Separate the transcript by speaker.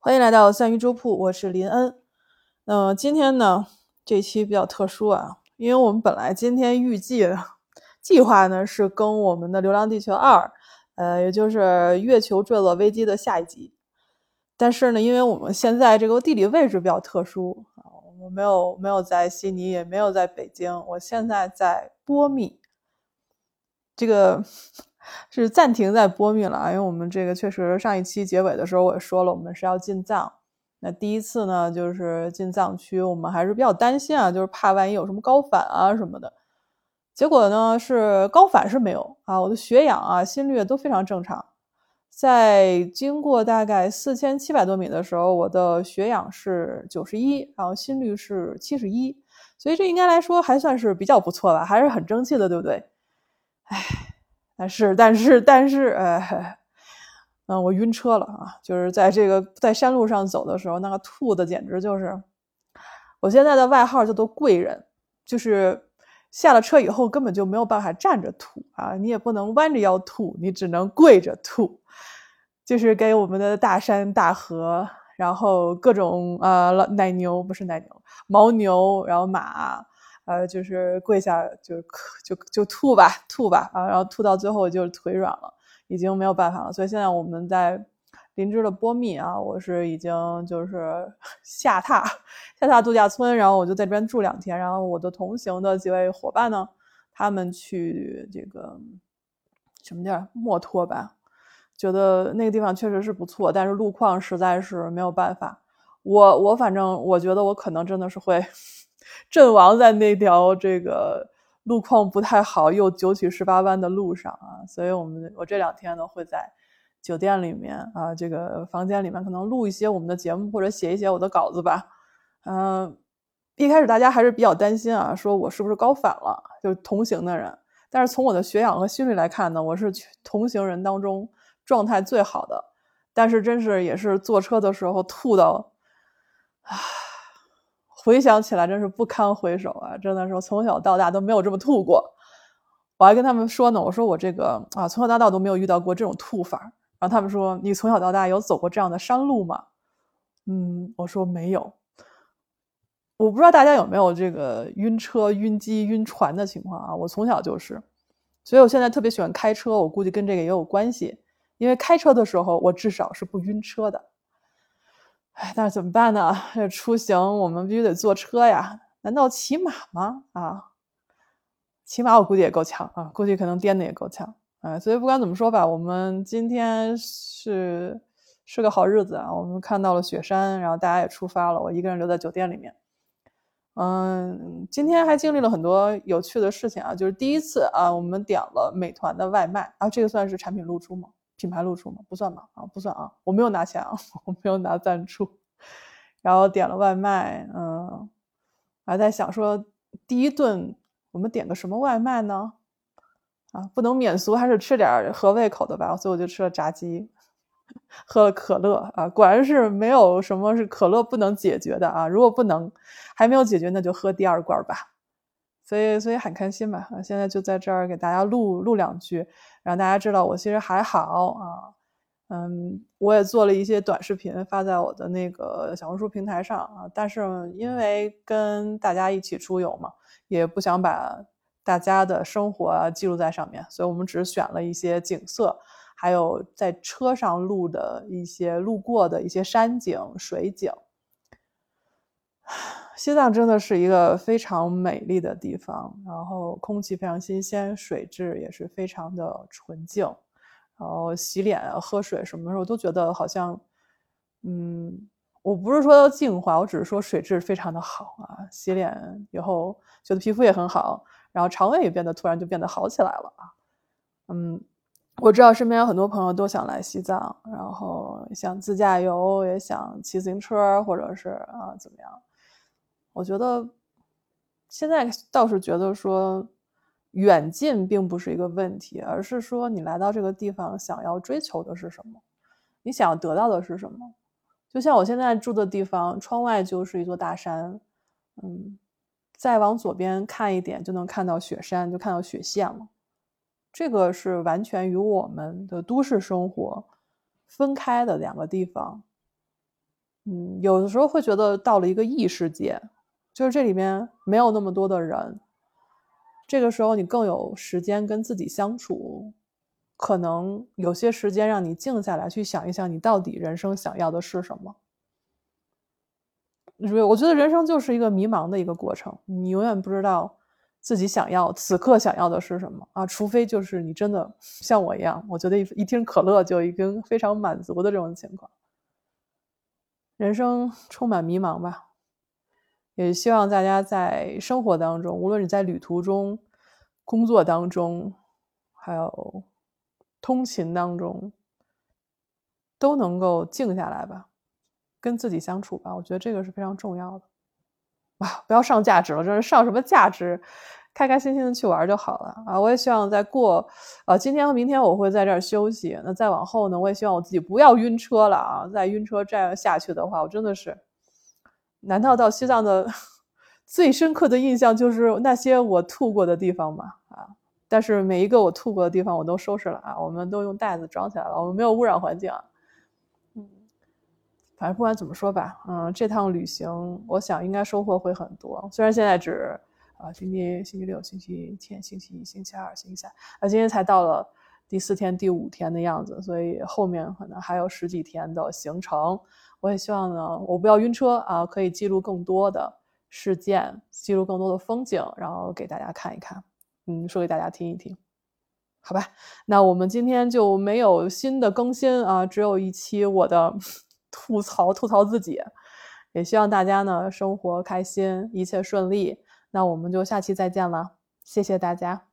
Speaker 1: 欢迎来到三鱼粥铺，我是林恩。那今天呢，这期比较特殊啊，因为我们本来今天预计计划呢是跟我们的《流浪地球二》，呃，也就是月球坠落危机的下一集。但是呢，因为我们现在这个地理位置比较特殊啊，我没有没有在悉尼，也没有在北京，我现在在波密。这个。是暂停在波密了啊，因为我们这个确实上一期结尾的时候我也说了，我们是要进藏。那第一次呢，就是进藏区，我们还是比较担心啊，就是怕万一有什么高反啊什么的。结果呢是高反是没有啊，我的血氧啊、心率都非常正常。在经过大概四千七百多米的时候，我的血氧是九十一，然后心率是七十一，所以这应该来说还算是比较不错吧，还是很争气的，对不对？唉。但是，但是，但是，呃，嗯，我晕车了啊！就是在这个在山路上走的时候，那个吐的简直就是，我现在的外号叫做“贵人”，就是下了车以后根本就没有办法站着吐啊，你也不能弯着腰吐，你只能跪着吐，就是给我们的大山大河，然后各种呃奶牛不是奶牛，牦牛，然后马。呃，就是跪下就就就吐吧，吐吧啊，然后吐到最后就腿软了，已经没有办法了。所以现在我们在林芝的波密啊，我是已经就是 下榻下榻度假村，然后我就在这边住两天。然后我的同行的几位伙伴呢，他们去这个什么地儿墨脱吧，觉得那个地方确实是不错，但是路况实在是没有办法。我我反正我觉得我可能真的是会。阵亡在那条这个路况不太好又九曲十八弯的路上啊，所以我们我这两天呢会在酒店里面啊这个房间里面可能录一些我们的节目或者写一写我的稿子吧。嗯，一开始大家还是比较担心啊，说我是不是高反了，就是同行的人。但是从我的血氧和心率来看呢，我是同行人当中状态最好的。但是真是也是坐车的时候吐到啊。回想起来真是不堪回首啊！真的是我从小到大都没有这么吐过。我还跟他们说呢，我说我这个啊从小到大都没有遇到过这种吐法。然后他们说你从小到大有走过这样的山路吗？嗯，我说没有。我不知道大家有没有这个晕车、晕机、晕船的情况啊？我从小就是，所以我现在特别喜欢开车。我估计跟这个也有关系，因为开车的时候我至少是不晕车的。哎，但是怎么办呢？这出行我们必须得坐车呀，难道骑马吗？啊，骑马我估计也够呛啊，估计可能颠的也够呛。哎，所以不管怎么说吧，我们今天是是个好日子啊，我们看到了雪山，然后大家也出发了，我一个人留在酒店里面。嗯，今天还经历了很多有趣的事情啊，就是第一次啊，我们点了美团的外卖啊，这个算是产品露出吗？品牌露出吗？不算吧，啊，不算啊，我没有拿钱啊，我没有拿赞助，然后点了外卖，嗯，还在想说第一顿我们点个什么外卖呢？啊，不能免俗，还是吃点合胃口的吧，所以我就吃了炸鸡，喝了可乐啊，果然是没有什么是可乐不能解决的啊，如果不能还没有解决，那就喝第二罐吧。所以，所以很开心吧？啊，现在就在这儿给大家录录两句，让大家知道我其实还好啊。嗯，我也做了一些短视频发在我的那个小红书平台上啊。但是因为跟大家一起出游嘛，也不想把大家的生活记录在上面，所以我们只选了一些景色，还有在车上录的一些路过的一些山景、水景。西藏真的是一个非常美丽的地方，然后空气非常新鲜，水质也是非常的纯净，然后洗脸、喝水什么时候都觉得好像，嗯，我不是说要净化，我只是说水质非常的好啊。洗脸以后觉得皮肤也很好，然后肠胃也变得突然就变得好起来了啊。嗯，我知道身边有很多朋友都想来西藏，然后想自驾游，也想骑自行车，或者是啊怎么样。我觉得现在倒是觉得说远近并不是一个问题，而是说你来到这个地方想要追求的是什么，你想要得到的是什么。就像我现在住的地方，窗外就是一座大山，嗯，再往左边看一点就能看到雪山，就看到雪线了。这个是完全与我们的都市生活分开的两个地方。嗯，有的时候会觉得到了一个异世界，就是这里面没有那么多的人，这个时候你更有时间跟自己相处，可能有些时间让你静下来去想一想，你到底人生想要的是什么。我觉得人生就是一个迷茫的一个过程，你永远不知道自己想要此刻想要的是什么啊，除非就是你真的像我一样，我觉得一一听可乐就已经非常满足的这种情况。人生充满迷茫吧，也希望大家在生活当中，无论你在旅途中、工作当中，还有通勤当中，都能够静下来吧。跟自己相处吧，我觉得这个是非常重要的。啊，不要上价值了，真是上什么价值？开开心心的去玩就好了啊！我也希望在过，呃，今天和明天我会在这儿休息。那再往后呢，我也希望我自己不要晕车了啊！再晕车这样下去的话，我真的是，难道到西藏的 最深刻的印象就是那些我吐过的地方吗？啊！但是每一个我吐过的地方我都收拾了啊，我们都用袋子装起来了，我们没有污染环境啊。反正不管怎么说吧，嗯，这趟旅行我想应该收获会很多。虽然现在只啊今天星期六、星期天、星期一、星期二、星期三，啊今天才到了第四天、第五天的样子，所以后面可能还有十几天的行程。我也希望呢，我不要晕车啊，可以记录更多的事件，记录更多的风景，然后给大家看一看，嗯，说给大家听一听，好吧？那我们今天就没有新的更新啊，只有一期我的。吐槽吐槽自己，也希望大家呢生活开心，一切顺利。那我们就下期再见了，谢谢大家。